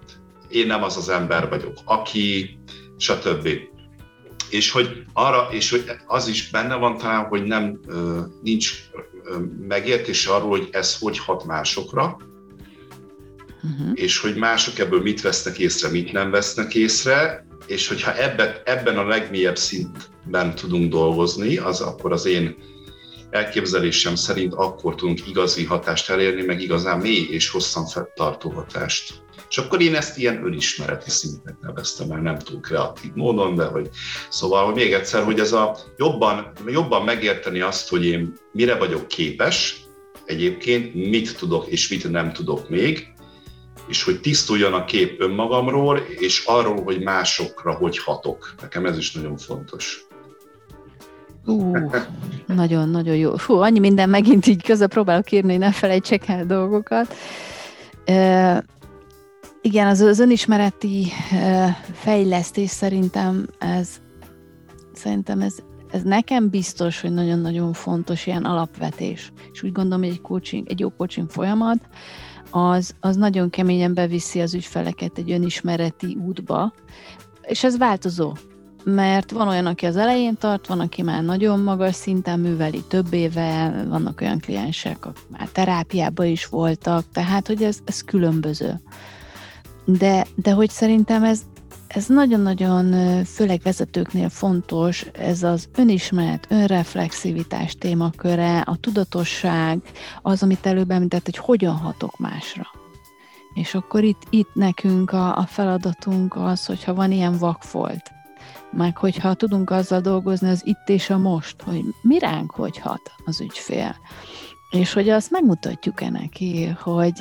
én nem az az ember vagyok, aki, stb. És hogy arra, és hogy az is benne van talán, hogy nem, nincs megértés arról, hogy ez hogy hat másokra, uh-huh. és hogy mások ebből mit vesznek észre, mit nem vesznek észre, és hogyha ebben, ebben a legmélyebb szintben tudunk dolgozni, az akkor az én elképzelésem szerint akkor tudunk igazi hatást elérni, meg igazán mély és hosszan tartó hatást. És akkor én ezt ilyen önismereti szintnek neveztem el, nem túl kreatív módon, de hogy szóval, hogy még egyszer, hogy ez a jobban, jobban megérteni azt, hogy én mire vagyok képes, egyébként mit tudok és mit nem tudok még, és hogy tisztuljon a kép önmagamról, és arról, hogy másokra hogy hatok. Nekem ez is nagyon fontos. nagyon-nagyon jó. Fú, annyi minden megint így közben próbálok írni, hogy ne felejtsek el dolgokat. Igen, az, az önismereti fejlesztés szerintem ez szerintem ez, ez nekem biztos, hogy nagyon-nagyon fontos ilyen alapvetés. És úgy gondolom, hogy egy, coaching, egy jó coaching folyamat, az, az nagyon keményen beviszi az ügyfeleket egy önismereti útba, és ez változó, mert van olyan, aki az elején tart, van, aki már nagyon magas szinten műveli több éve, vannak olyan kliensek, akik már terápiában is voltak, tehát, hogy ez, ez különböző. De, de hogy szerintem ez, ez nagyon-nagyon, főleg vezetőknél fontos, ez az önismeret, önreflexivitás témaköre, a tudatosság, az, amit előbb említett, hogy hogyan hatok másra. És akkor itt, itt nekünk a, a feladatunk az, hogyha van ilyen vakfolt, meg hogyha tudunk azzal dolgozni az itt és a most, hogy mi ránk hogy hat az ügyfél, és hogy azt megmutatjuk-e neki, hogy,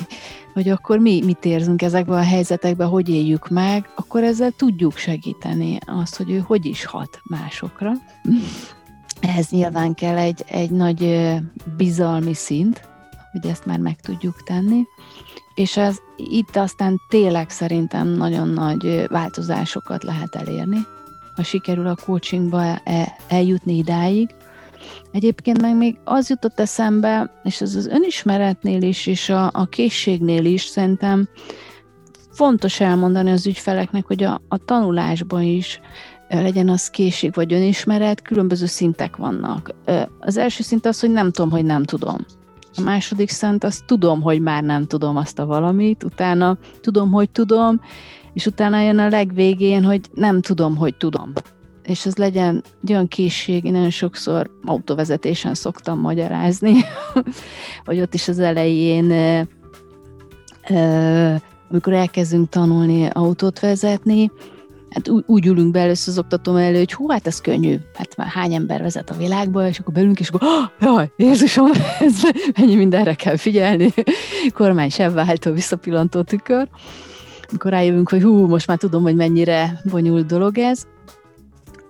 hogy akkor mi mit érzünk ezekben a helyzetekben, hogy éljük meg, akkor ezzel tudjuk segíteni azt, hogy ő hogy is hat másokra. Ehhez nyilván kell egy, egy nagy bizalmi szint, hogy ezt már meg tudjuk tenni, és ez itt aztán tényleg szerintem nagyon nagy változásokat lehet elérni, ha sikerül a coachingba eljutni idáig, Egyébként meg még az jutott eszembe, és ez az önismeretnél is, és a, a készségnél is szerintem fontos elmondani az ügyfeleknek, hogy a, a tanulásban is legyen az készség vagy önismeret, különböző szintek vannak. Az első szint az, hogy nem tudom, hogy nem tudom. A második szint az tudom, hogy már nem tudom azt a valamit, utána tudom, hogy tudom, és utána jön a legvégén, hogy nem tudom, hogy tudom és ez legyen egy olyan készség, én nagyon sokszor autóvezetésen szoktam magyarázni, hogy ott is az elején, amikor elkezdünk tanulni autót vezetni, hát úgy ülünk be először az oktatom elő, hogy hú, hát ez könnyű, hát már hány ember vezet a világba, és akkor belünk, és akkor, oh, jaj, Jézusom, ez, mennyi mindenre kell figyelni, kormány sebváltó, visszapillantó tükör, amikor rájövünk, hogy hú, most már tudom, hogy mennyire bonyolult dolog ez,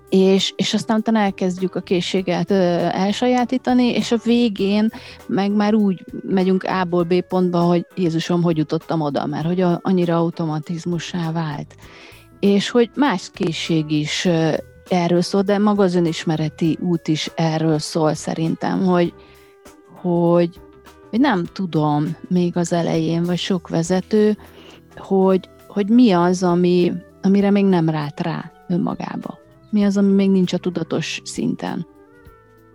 és, és aztán utána elkezdjük a készséget elsajátítani, és a végén meg már úgy megyünk A-ból B pontba, hogy Jézusom, hogy jutottam oda, mert hogy a, annyira automatizmussá vált. És hogy más készség is erről szól, de maga az önismereti út is erről szól szerintem, hogy, hogy, hogy nem tudom még az elején, vagy sok vezető, hogy, hogy mi az, ami, amire még nem rált rá önmagába mi az, ami még nincs a tudatos szinten.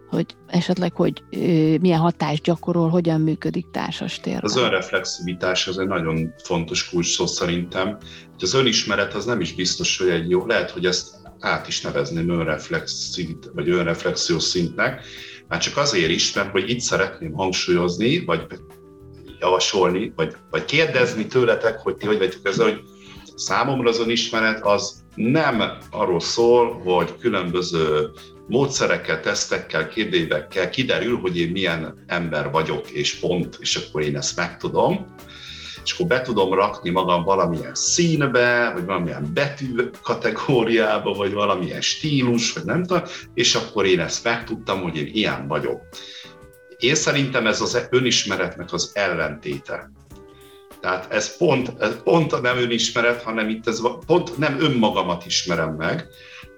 Hogy esetleg, hogy ö, milyen hatást gyakorol, hogyan működik társas térben. Az önreflexivitás az egy nagyon fontos kulcs szó szerintem. Hogy az önismeret az nem is biztos, hogy egy jó, lehet, hogy ezt át is nevezném önreflexivit, vagy önreflexiós szintnek, már csak azért is, mert hogy itt szeretném hangsúlyozni, vagy javasolni, vagy, vagy kérdezni tőletek, hogy ti hogy vagytok ezzel, hogy számomra az önismeret az nem arról szól, hogy különböző módszerekkel, tesztekkel, kérdévekkel kiderül, hogy én milyen ember vagyok, és pont, és akkor én ezt megtudom, és akkor be tudom rakni magam valamilyen színbe, vagy valamilyen betű kategóriába, vagy valamilyen stílus, vagy nem tudom, és akkor én ezt megtudtam, hogy én ilyen vagyok. Én szerintem ez az önismeretnek az ellentéte. Tehát ez pont, ez pont nem önismeret, hanem itt ez pont nem önmagamat ismerem meg.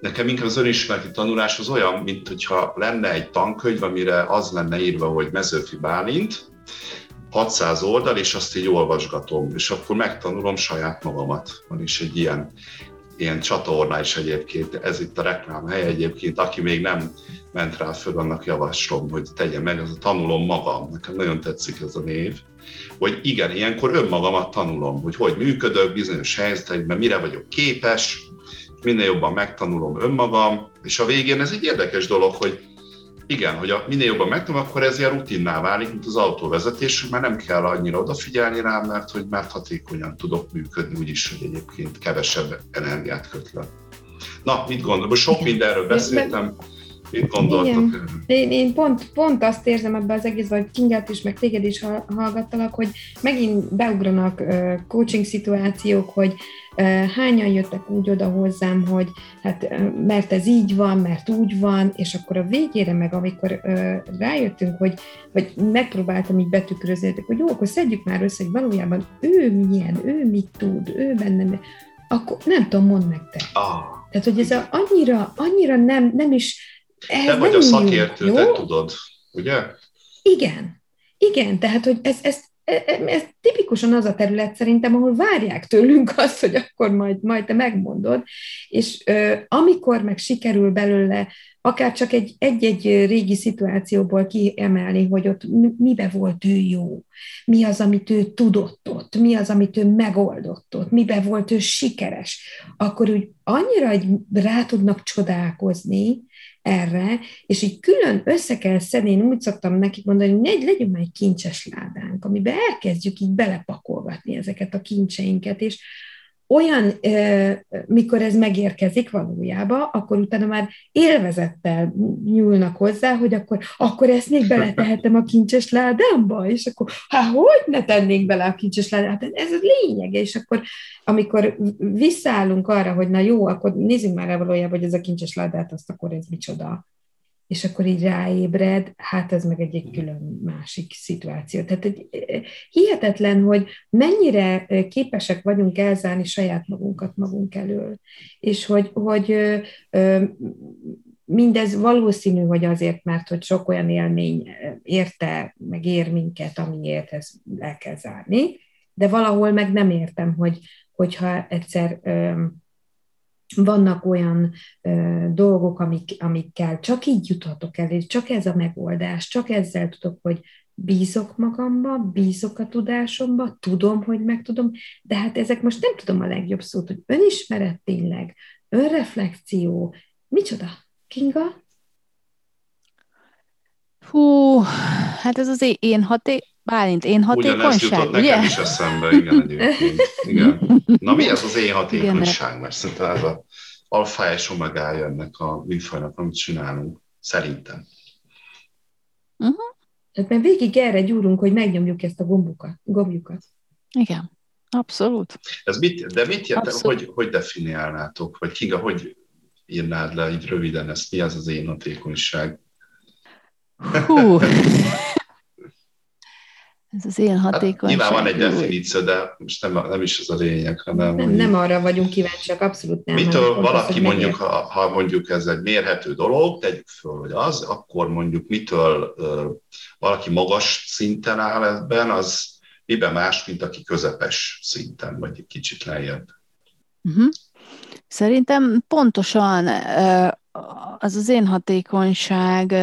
Nekem inkább az önismereti tanulás az olyan, mint hogyha lenne egy tankönyv, amire az lenne írva, hogy Mezőfi Bálint, 600 oldal, és azt így olvasgatom, és akkor megtanulom saját magamat. Van is egy ilyen, ilyen csatorna is egyébként, ez itt a reklám hely egyébként, aki még nem ment rá föl, annak javaslom, hogy tegye meg, ez a tanulom magam, nekem nagyon tetszik ez a név, hogy igen, ilyenkor önmagamat tanulom, hogy hogy működök bizonyos helyzetekben, mire vagyok képes, minél jobban megtanulom önmagam, és a végén ez egy érdekes dolog, hogy igen, hogy a, minél jobban megtanulom, akkor ez ilyen rutinná válik, mint az autóvezetés, hogy már nem kell annyira odafigyelni rám, mert hogy már hatékonyan tudok működni, úgyis, hogy egyébként kevesebb energiát köt le. Na, mit gondolom? Sok mindenről beszéltem. Mit gondoltok? Én, én pont, pont azt érzem ebbe az egészben, hogy Kingát is, meg téged is hallgattalak, hogy megint beugranak coaching szituációk, hogy hányan jöttek úgy oda hozzám, hogy hát mert ez így van, mert úgy van, és akkor a végére meg, amikor rájöttünk, hogy, vagy megpróbáltam így betükrözni, hogy jó, akkor szedjük már össze, hogy valójában ő milyen, ő mit tud, ő benne, akkor nem tudom, mondd meg te. Ah. Tehát, hogy ez a, annyira, annyira nem, nem is ez Te vagy a szakértő, jó? te tudod, ugye? Igen. Igen, tehát, hogy ez, ez, ez, ez tipikusan az a terület szerintem, ahol várják tőlünk azt, hogy akkor majd, majd te megmondod, és ö, amikor meg sikerül belőle akár csak egy, egy-egy régi szituációból kiemelni, hogy ott mibe volt ő jó, mi az, amit ő tudott ott, mi az, amit ő megoldott ott, mibe volt ő sikeres, akkor úgy annyira egy rá tudnak csodálkozni, erre, és így külön össze kell szedni, én úgy szoktam nekik mondani, hogy negy, legyen már egy kincses ládánk, amiben elkezdjük így belepakolgatni ezeket a kincseinket, és olyan, mikor ez megérkezik valójában, akkor utána már élvezettel nyúlnak hozzá, hogy akkor, akkor ezt még beletehetem a kincses ládámba, és akkor, hát hogy ne tennénk bele a kincses ládámba? Hát ez a lényege, és akkor amikor visszaállunk arra, hogy na jó, akkor nézzünk már el valójában, hogy ez a kincses ládát, azt akkor ez micsoda és akkor így ráébred, hát ez meg egy, egy külön másik szituáció. Tehát egy, hihetetlen, hogy mennyire képesek vagyunk elzárni saját magunkat magunk elől, és hogy, hogy mindez valószínű, hogy azért, mert hogy sok olyan élmény érte, meg ér minket, amiért ezt el kell zárni, de valahol meg nem értem, hogy, hogyha egyszer vannak olyan ö, dolgok, amik, amikkel csak így juthatok el, és csak ez a megoldás, csak ezzel tudok, hogy bízok magamba, bízok a tudásomba, tudom, hogy megtudom, de hát ezek most nem tudom a legjobb szót, hogy önismeret tényleg, önreflexió, micsoda, Kinga? Hú, hát ez az én haté... Bálint, én hatékonyság, Ugyanezt jutott ugye? nekem is eszembe, igen, egyébként. Igen. Na mi ez az én hatékonyság? Mert szerintem ez a alfa és omegája ennek a műfajnak, amit csinálunk. Szerintem. Uh-huh. Mert végig erre gyúrunk, hogy megnyomjuk ezt a gombukat, gombjukat. Igen, abszolút. Ez mit, de mit jelent, hogy, hogy definiálnátok? Vagy Kinga, hogy írnád le így röviden ezt? Mi az az én hatékonyság? Hú, Ez az én hatékonyság. Hát, nyilván van egy definíció, de most nem, nem is ez a lényeg, hanem... Nem, nem arra vagyunk kíváncsiak, abszolút nem. Mitől valaki az, mondjuk, ha, ha mondjuk ez egy mérhető dolog, tegyük föl, hogy az, akkor mondjuk mitől uh, valaki magas szinten áll ebben, az miben más, mint aki közepes szinten, vagy egy kicsit lejjebb. Uh-huh. Szerintem pontosan az az én hatékonyság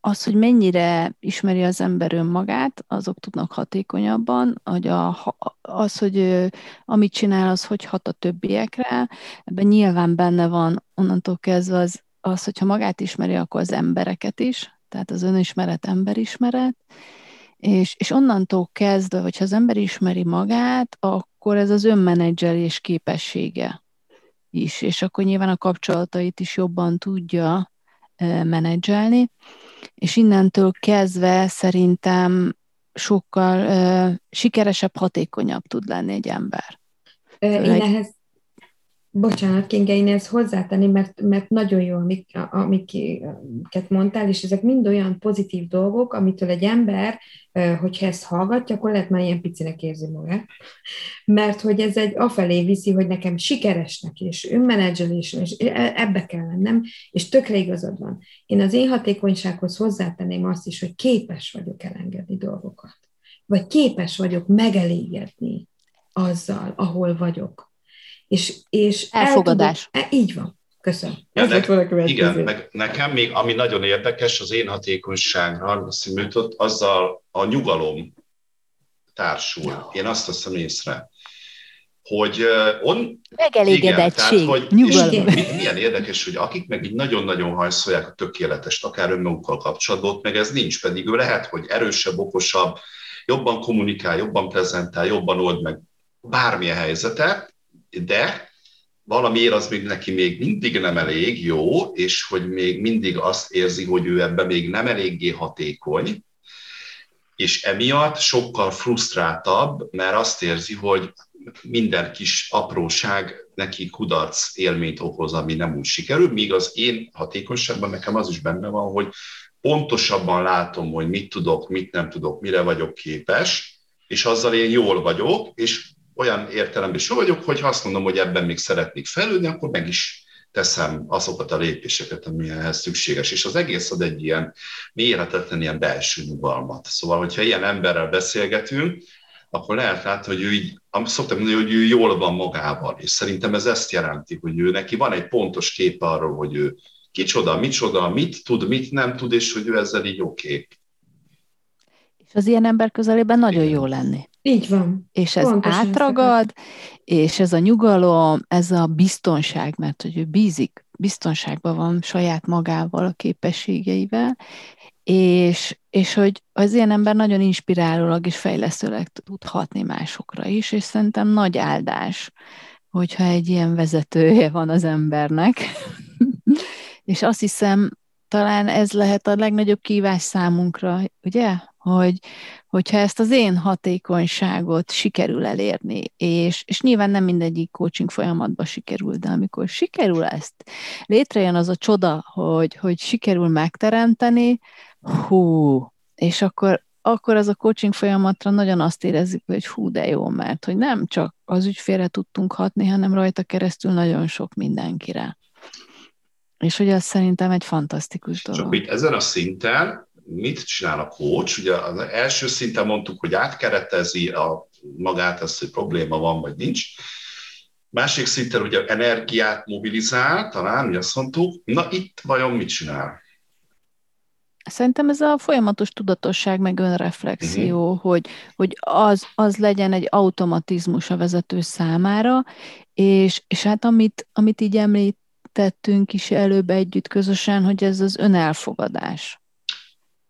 az, hogy mennyire ismeri az ember önmagát, azok tudnak hatékonyabban, hogy a, az, hogy amit csinál, az hogy hat a többiekre, ebben nyilván benne van onnantól kezdve az, az, hogyha magát ismeri, akkor az embereket is, tehát az önismeret, emberismeret, és, és onnantól kezdve, hogyha az ember ismeri magát, akkor ez az önmenedzselés képessége is, és akkor nyilván a kapcsolatait is jobban tudja menedzselni, és innentől kezdve szerintem sokkal uh, sikeresebb, hatékonyabb tud lenni egy ember. Én egy... ehhez Bocsánat, Kinga, én ezt hozzátenni, mert, mert nagyon jó, amik, amiket mondtál, és ezek mind olyan pozitív dolgok, amitől egy ember, hogyha ezt hallgatja, akkor lehet már ilyen picinek érzi magát. Mert hogy ez egy afelé viszi, hogy nekem sikeresnek, és önmenedzselés, és ebbe kell lennem, és tökre igazad van. Én az én hatékonysághoz hozzátenném azt is, hogy képes vagyok elengedni dolgokat vagy képes vagyok megelégedni azzal, ahol vagyok. És, és Elfogadás. El tudok, e, így van. Köszönöm. Ja, ne, igen, meg nekem még, ami nagyon érdekes, az én hatékonyságra szimültött, azzal a nyugalom társul. Én azt teszem észre hogy on... Megelégedettség, igen, tehát, hogy, nyugalom. milyen érdekes, hogy akik meg így nagyon-nagyon hajszolják a tökéletest, akár önmagukkal kapcsolatban, meg ez nincs, pedig ő lehet, hogy erősebb, okosabb, jobban kommunikál, jobban prezentál, jobban old meg bármilyen helyzete, de valamiért az még neki még mindig nem elég jó, és hogy még mindig azt érzi, hogy ő ebben még nem eléggé hatékony, és emiatt sokkal frusztráltabb, mert azt érzi, hogy minden kis apróság neki kudarc élményt okoz, ami nem úgy sikerül, míg az én hatékonyságban nekem az is benne van, hogy pontosabban látom, hogy mit tudok, mit nem tudok, mire vagyok képes, és azzal én jól vagyok, és olyan értelemben is jól vagyok, hogy ha azt mondom, hogy ebben még szeretnék fejlődni, akkor meg is teszem azokat a lépéseket, ami ehhez szükséges. És az egész ad egy ilyen mérhetetlen ilyen belső nyugalmat. Szóval, hogyha ilyen emberrel beszélgetünk, akkor lehet látni, hogy ő így, szoktam mondani, hogy ő jól van magával, és szerintem ez ezt jelenti, hogy ő neki van egy pontos kép arról, hogy ő kicsoda, micsoda, mit tud, mit nem tud, és hogy ő ezzel így oké. Okay. És az ilyen ember közelében nagyon Igen. jó lenni. Így van. És ez Pontosan átragad, és ez a nyugalom, ez a biztonság, mert hogy ő bízik, biztonságban van saját magával, a képességeivel, és, és hogy az ilyen ember nagyon inspirálólag és fejlesztőleg tud hatni másokra is, és szerintem nagy áldás, hogyha egy ilyen vezetője van az embernek. és azt hiszem, talán ez lehet a legnagyobb kívás számunkra, ugye? Hogy, hogyha ezt az én hatékonyságot sikerül elérni, és, és nyilván nem mindegyik coaching folyamatban sikerül, de amikor sikerül ezt, létrejön az a csoda, hogy, hogy sikerül megteremteni, hú, és akkor, akkor az a coaching folyamatra nagyon azt érezzük, hogy hú, de jó, mert hogy nem csak az ügyfélre tudtunk hatni, hanem rajta keresztül nagyon sok mindenkire. És hogy az szerintem egy fantasztikus dolog. Csak itt ezen a szinten mit csinál a coach? Ugye az első szinten mondtuk, hogy átkeretezi a magát, azt, hogy probléma van, vagy nincs. Másik szinten ugye energiát mobilizál, talán, ugye azt mondtuk. Na itt vajon mit csinál? Szerintem ez a folyamatos tudatosság, meg önreflexió, uh-huh. hogy, hogy az, az legyen egy automatizmus a vezető számára, és, és hát amit, amit így említettünk is előbb együtt közösen, hogy ez az önelfogadás.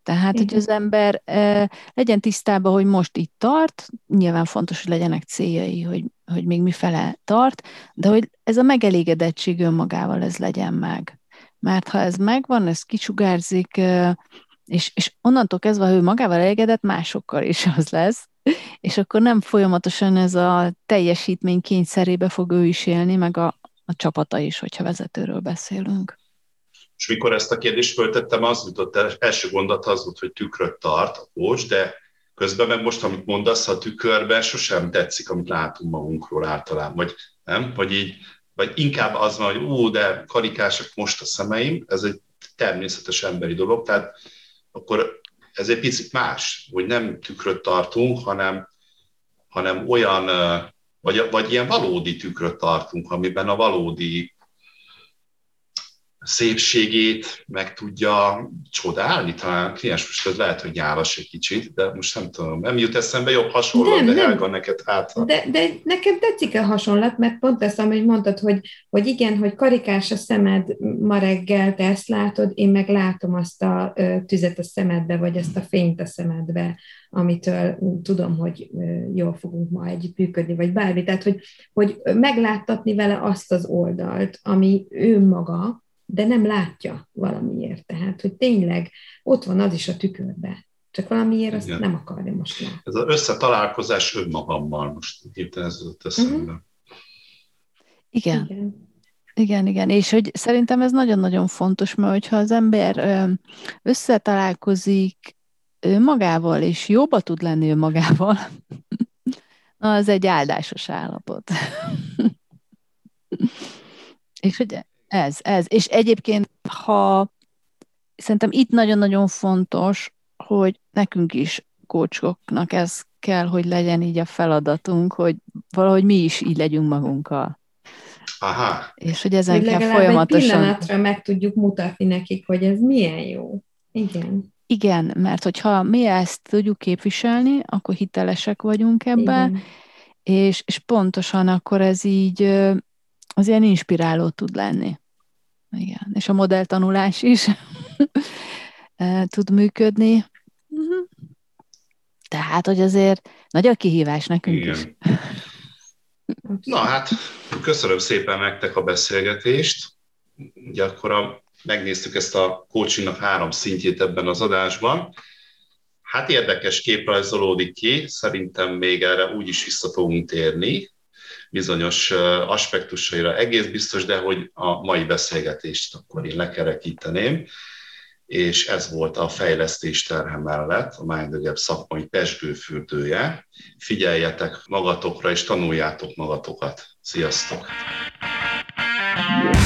Tehát, Igen. hogy az ember e, legyen tisztában, hogy most itt tart, nyilván fontos, hogy legyenek céljai, hogy, hogy még mi fele tart, de hogy ez a megelégedettség önmagával ez legyen meg mert ha ez megvan, ez kicsugárzik, és, és onnantól kezdve, ha ő magával elégedett, másokkal is az lesz, és akkor nem folyamatosan ez a teljesítmény kényszerébe fog ő is élni, meg a, a csapata is, hogyha vezetőről beszélünk. És mikor ezt a kérdést föltettem, az jutott el, első gondolat az volt, hogy tükröt tart a kócs, de közben meg most, amit mondasz, a tükörben sosem tetszik, amit látunk magunkról általában, vagy nem? Vagy így vagy inkább az van, hogy ú, de karikásak most a szemeim, ez egy természetes emberi dolog, tehát akkor ez egy picit más, hogy nem tükröt tartunk, hanem, hanem olyan, vagy, vagy ilyen valódi tükröt tartunk, amiben a valódi szépségét meg tudja csodálni, talán kliens most ez lehet, hogy nyálas egy kicsit, de most nem tudom, nem jut eszembe jobb hasonlat, nem, de nem. Helga neked hát. De, de nekem tetszik a hasonlat, mert pont ezt, amit mondtad, hogy, hogy igen, hogy karikás a szemed ma reggel, te ezt látod, én meg látom azt a tüzet a szemedbe, vagy ezt a fényt a szemedbe, amitől tudom, hogy jól fogunk ma együtt működni, vagy bármi. Tehát, hogy, hogy megláttatni vele azt az oldalt, ami ő maga, de nem látja valamiért. Tehát, hogy tényleg ott van az is a tükörbe. Csak valamiért azt Igen. nem akarja most látni. Ez az összetalálkozás önmagammal most hirtelen ez jutott eszembe. Uh-huh. Igen. Igen. Igen, igen, és hogy szerintem ez nagyon-nagyon fontos, mert hogyha az ember összetalálkozik magával, és jóba tud lenni magával, na, az egy áldásos állapot. és hogy ez, ez. És egyébként, ha szerintem itt nagyon-nagyon fontos, hogy nekünk is kócsoknak ez kell, hogy legyen így a feladatunk, hogy valahogy mi is így legyünk magunkkal. Aha. És hogy ezen hogy kell folyamatosan... egy pillanatra meg tudjuk mutatni nekik, hogy ez milyen jó. Igen. Igen, mert hogyha mi ezt tudjuk képviselni, akkor hitelesek vagyunk ebben, és, és pontosan akkor ez így az ilyen inspiráló tud lenni. Igen, és a modelltanulás is tud működni. Mhm. Tehát, hogy azért nagy a kihívás nekünk Igen. is. Na hát, köszönöm szépen nektek a beszélgetést. Ugye akkor a, megnéztük ezt a coachingnak három szintjét ebben az adásban. Hát érdekes kép rajzolódik ki, szerintem még erre úgy is vissza fogunk térni, bizonyos aspektusaira egész biztos, de hogy a mai beszélgetést akkor én lekerekíteném, és ez volt a fejlesztés terhe mellett a Mindögebb szakmai pesgőfürdője. Figyeljetek magatokra, és tanuljátok magatokat. Sziasztok! Yeah.